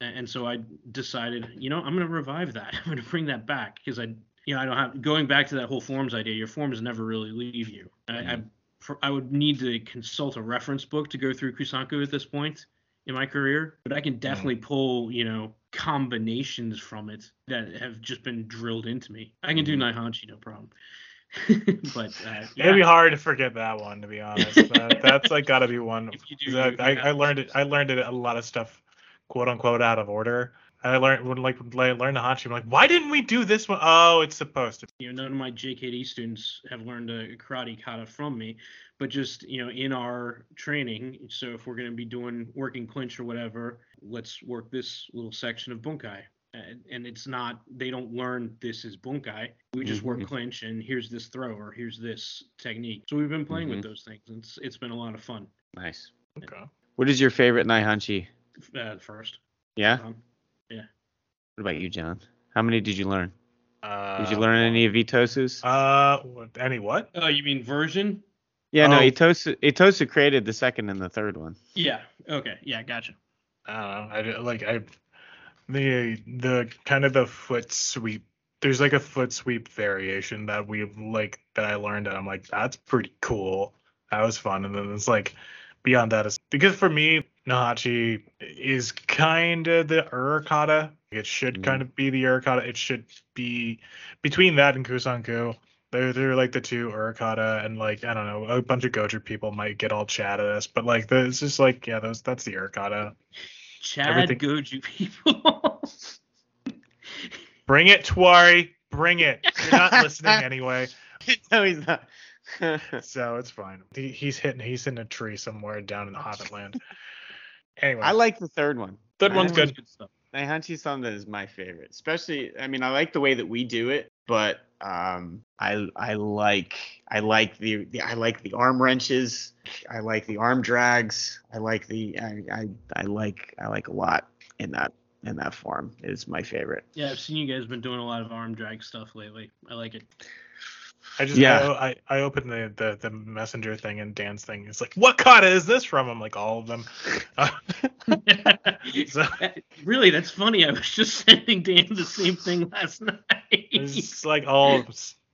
and so I decided, you know, I'm going to revive that. I'm going to bring that back because I, you know, I don't have going back to that whole forms idea. Your forms never really leave you. I, I, Mm-hmm. I would need to consult a reference book to go through Kusanku at this point in my career, but I can Mm-hmm. definitely pull, you know, combinations from it that have just been drilled into me. I can do Mm-hmm. Naihanchi, no problem. but uh, It'd be hard to forget that one, to be honest. That, that's like got to be one. Do, that- I, I learned it. I learned it a lot of stuff, quote unquote, out of order. I learned when like when I learned the Hachi, I'm like, why didn't we do this one? Oh, it's supposed to. you know, none of my JKD students have learned a karate kata from me, but just, you know, in our training, so if we're going to be doing working clinch or whatever, let's work this little section of bunkai. And, and it's not, they don't learn this is bunkai. We just work Mhm. clinch and here's this throw or here's this technique. So we've been playing Mhm. with those things. It's, it's been a lot of fun. Nice. Okay. What is your favorite Naihanchi? Uh, first. Yeah. Um, What about you, John? How many did you learn? Uh, Did you learn any of Itosu's? Uh, any what? oh, you mean version? yeah, no, oh. Itosu Itosu created the second and the third one. Yeah. Okay. Yeah. Gotcha. I don't know. I like I the the kind of the foot sweep. There's like a foot sweep variation that we like that I learned, and I'm like, that's pretty cool. That was fun. And then it's like beyond that is because for me, Naihanchi is kind of the Urakata. It should Mhm. kind of be the Urakata. It should be between that and Kusanku. They're, they're like the two Urakata and like I don't know, a bunch of Goju people might get all chat at us, but like the, it's just like yeah, those that's the Urikata. Chad Everything- Goju people. Bring it, Twari. Bring it. You're not listening anyway, no, he's not. so it's fine. He, he's hitting. He's in a tree somewhere down in the Hobbit land. Anyway, I like the third one. third one's good. good. stuff. you something is my favorite. Especially, I mean, I like the way that we do it, but um, I I like I like the, the I like the arm wrenches. I like the arm drags. I like the I, I I like I like a lot in that in that form. It's my favorite. Yeah, I've seen you guys been doing a lot of arm drag stuff lately. I like it. I just Yeah. I, I I opened the, the the messenger thing and Dan's thing. It's like, what kata is this from? I'm like, all of them. Uh, So- really, that's funny. I was just sending Dan the same thing last night. it's like all.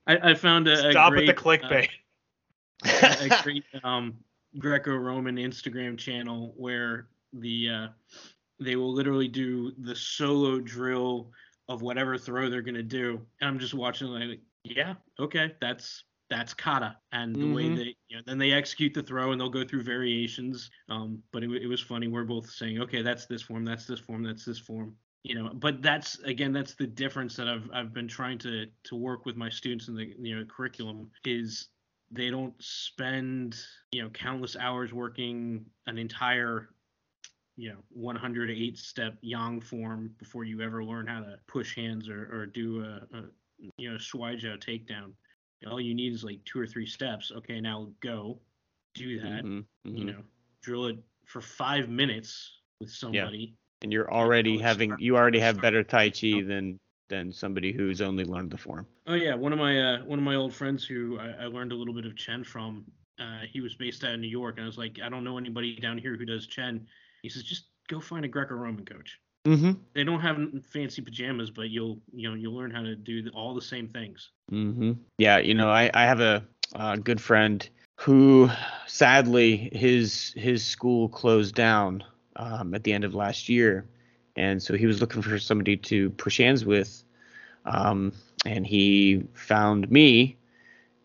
I, I found a, a Stop great, with the clickbait. uh, a great um, Greco-Roman Instagram channel where the uh, they will literally do the solo drill of whatever throw they're gonna do, and I'm just watching like, yeah, okay, that's that's kata, and the way Mhm. they, you know, then they execute the throw and they'll go through variations. Um, but it, it was funny. We're both saying, okay, that's this form, that's this form, that's this form. You know, but that's again, that's the difference that I've I've been trying to to work with my students in the you know curriculum is they don't spend you know countless hours working an entire you know 108 step yang form before you ever learn how to push hands or, or do a, a you know shuaijiao takedown all you need is like two or three steps okay now go do that Mhm, you mhm. know drill it for five minutes with somebody Yeah. and you're already it's having start- you already have start- better tai chi than than somebody who's only learned the form. Oh yeah, one of my uh, one of my old friends who I, I learned a little bit of Chen from. Uh, he was based out of New York, and I was like, I don't know anybody down here who does Chen. He says, just go find a Greco-Roman coach. Mm-hmm. They don't have fancy pajamas, but you'll you know you'll learn how to do all the same things. Mm-hmm. Yeah, you know, I, I have a, uh good friend who sadly his his school closed down um, at the end of last year, and so he was looking for somebody to push hands with, um, and he found me,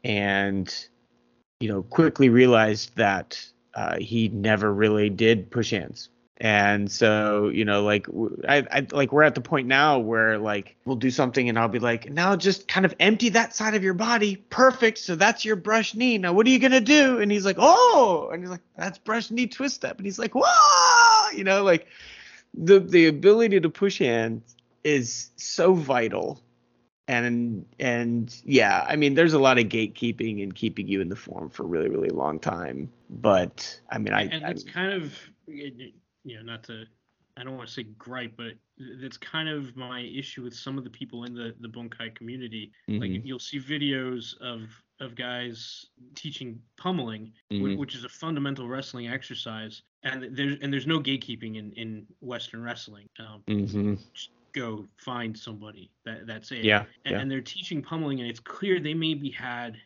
and you know quickly realized that uh, he never really did push hands. And so, you know, like I, I like we're at the point now where like we'll do something and I'll be like, now just kind of empty that side of your body. Perfect. So that's your brush knee. Now what are you gonna do? And he's like, oh, and he's like, that's brush knee twist step. And he's like, whoa, you know, like the the ability to push hands is so vital. And and yeah, I mean, there's a lot of gatekeeping and keeping you in the form for a really really long time. But I mean, I, and I it's kind of you know not to I don't want to say gripe, but that's kind of my issue with some of the people in the the bunkai community. mhm. Like you'll see videos of of guys teaching pummeling, Mhm. which is a fundamental wrestling exercise, and there's and there's no gatekeeping in in Western wrestling. Um, Mm-hmm. just go find somebody that that's it. Yeah. and, Yeah. and they're teaching pummeling, and it's clear they maybe had.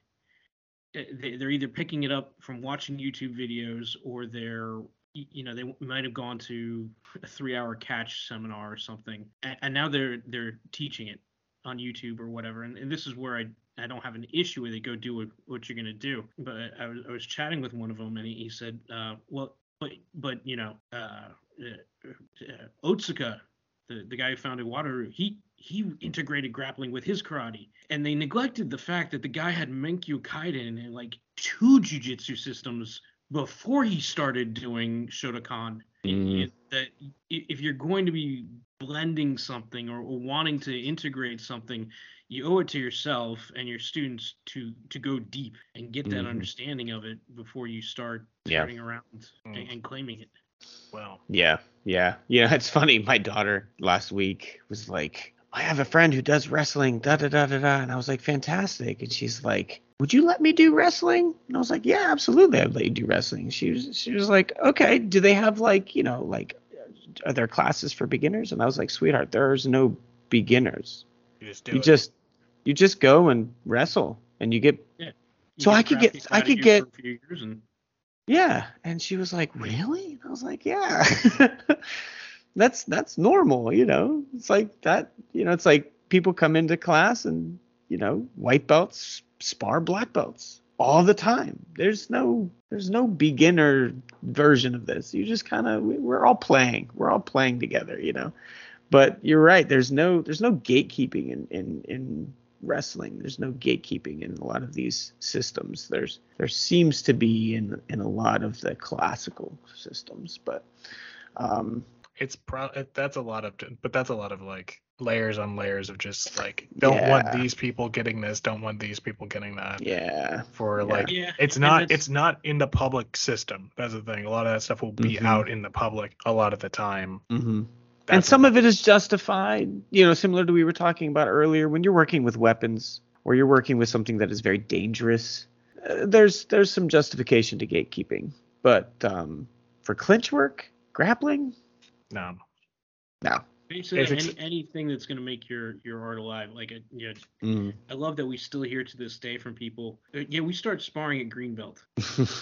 they- They're either picking it up from watching YouTube videos, or they're, you know, they might have gone to a three-hour catch seminar or something, and, and now they're they're teaching it on YouTube or whatever. And, and this is where I I don't have an issue with it. Go do what, what you're gonna do. But I was I was chatting with one of them, and he, he said, uh, well, but but you know, uh, uh, uh, Otsuka, the the guy who founded Wado-ryu, he he integrated grappling with his karate, and they neglected the fact that the guy had Menkyo Kaiden and like two jujitsu systems before he started doing Shotokan. Mhm. That if you're going to be blending something or, or wanting to integrate something, you owe it to yourself and your students to to go deep and get that Mhm. understanding of it before you start Yeah. turning around and, Mm. and claiming it. Well, Yeah, yeah, yeah. It's funny. My daughter last week was like, "I have a friend who does wrestling." Da da da da da. And I was like, "Fantastic!" And she's like, "Would you let me do wrestling?" And I was like, "Yeah, absolutely. I'd let you do wrestling." She was she was like, "Okay. Do they have like you know like are there classes for beginners?" And I was like, "Sweetheart, there's no beginners. you just do you just you just go and wrestle, and you get You So I could get- I could get- a few years and Yeah, and she was like, "Really?" And I was like, "Yeah." that's that's normal, you know. It's like that, you know, it's like people come into class and, you know, white belts spar black belts all the time. There's no there's no beginner version of this. You just kind of we're all playing. We're all playing together, you know. But you're right, there's no there's no gatekeeping in in in wrestling. There's no gatekeeping in a lot of these systems. There's there seems to be in in a lot of the classical systems, but um, it's pro that's a lot of but that's a lot of like layers on layers of just like don't want these people getting this don't want these people getting that yeah, for Yeah. like yeah, it's not that's- it's not in the public system that's the thing a lot of that stuff will be Mhm. out in the public a lot of the time hmm and some of it is justified. You know, similar to we were talking about earlier. When you're working with weapons or you're working with something that is very dangerous, uh, there's there's some justification to gatekeeping. But um, for clinch work, grappling, no no. Basically if any, anything that's going to make your your art alive. Like, a, you know, Mm. I love that we still hear to this day from people. uh, Yeah, we start sparring at Greenbelt.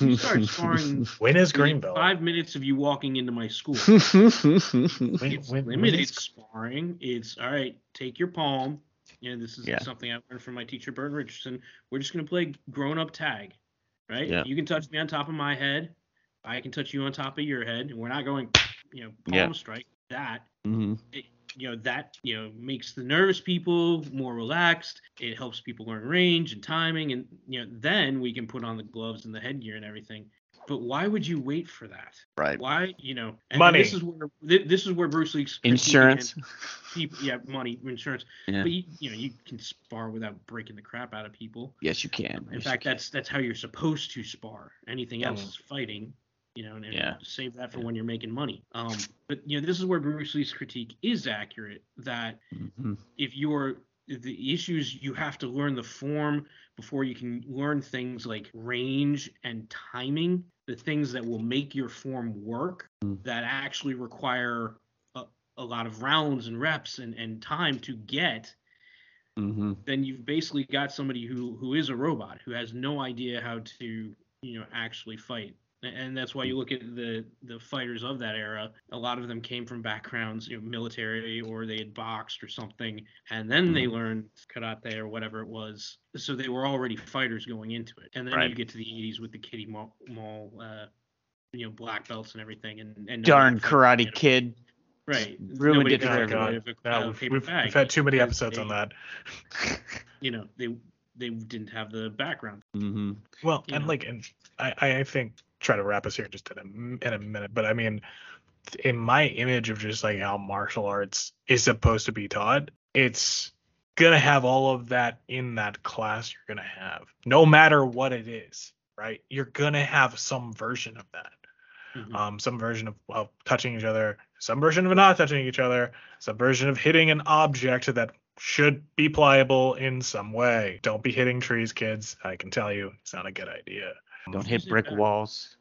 You start sparring when is within greenbelt Five minutes of you walking into my school. when, It's when- when limited is- sparring. It's all right. Take your palm. You know, this is Yeah. something I learned from my teacher, Burton Richardson. We're just gonna play grown-up tag, right? Yeah. You can touch me on top of my head. I can touch you on top of your head, and we're not going, you know, palm Yeah. strike. That Mhm. you know that you know makes the nervous people more relaxed it helps people learn range and timing and you know then we can put on the gloves and the headgear and everything but why would you wait for that Right. why you know and Money. this is where this is where bruce lee's Insurance. against people yeah money insurance Yeah. but you, you know you can spar without breaking the crap out of people Yes, you can. in Yes, fact you can. that's that's how you're supposed to spar anything else Mm. is fighting you know and, and Yeah. save that for Yeah. when you're making money um but you know this is where bruce lee's critique is accurate that Mhm. if you're the issues you have to learn the form before you can learn things like range and timing the things that will make your form work Mm. that actually require a, a lot of rounds and reps and, and time to get Mhm. then you've basically got somebody who who is a robot who has no idea how to you know actually fight and that's why you look at the the fighters of that era. A lot of them came from backgrounds you know military or they had boxed or something and then they learned karate or whatever it was. So they were already fighters going into it. And then Right. you get to the 80s with the kitty mall, mall uh you know black belts and everything and, and Darn Karate fighted, Kid. right. Ruined Nobody it for oh everyone. god. no, we've, paper we've, had too many because episodes on that. You know they they didn't have the background. Hmm Well, you and know. like, and I, I think try to wrap us here just in a in a minute. But I mean, in my image of just like how martial arts is supposed to be taught, it's gonna have all of that in that class you're gonna have, no matter what it is, right? You're gonna have some version of that, Mhm. um, some version of, of touching each other, some version of not touching each other, some version of hitting an object that should be pliable in some way. Don't be hitting trees, kids. I can tell you, it's not a good idea. Don't hit brick walls.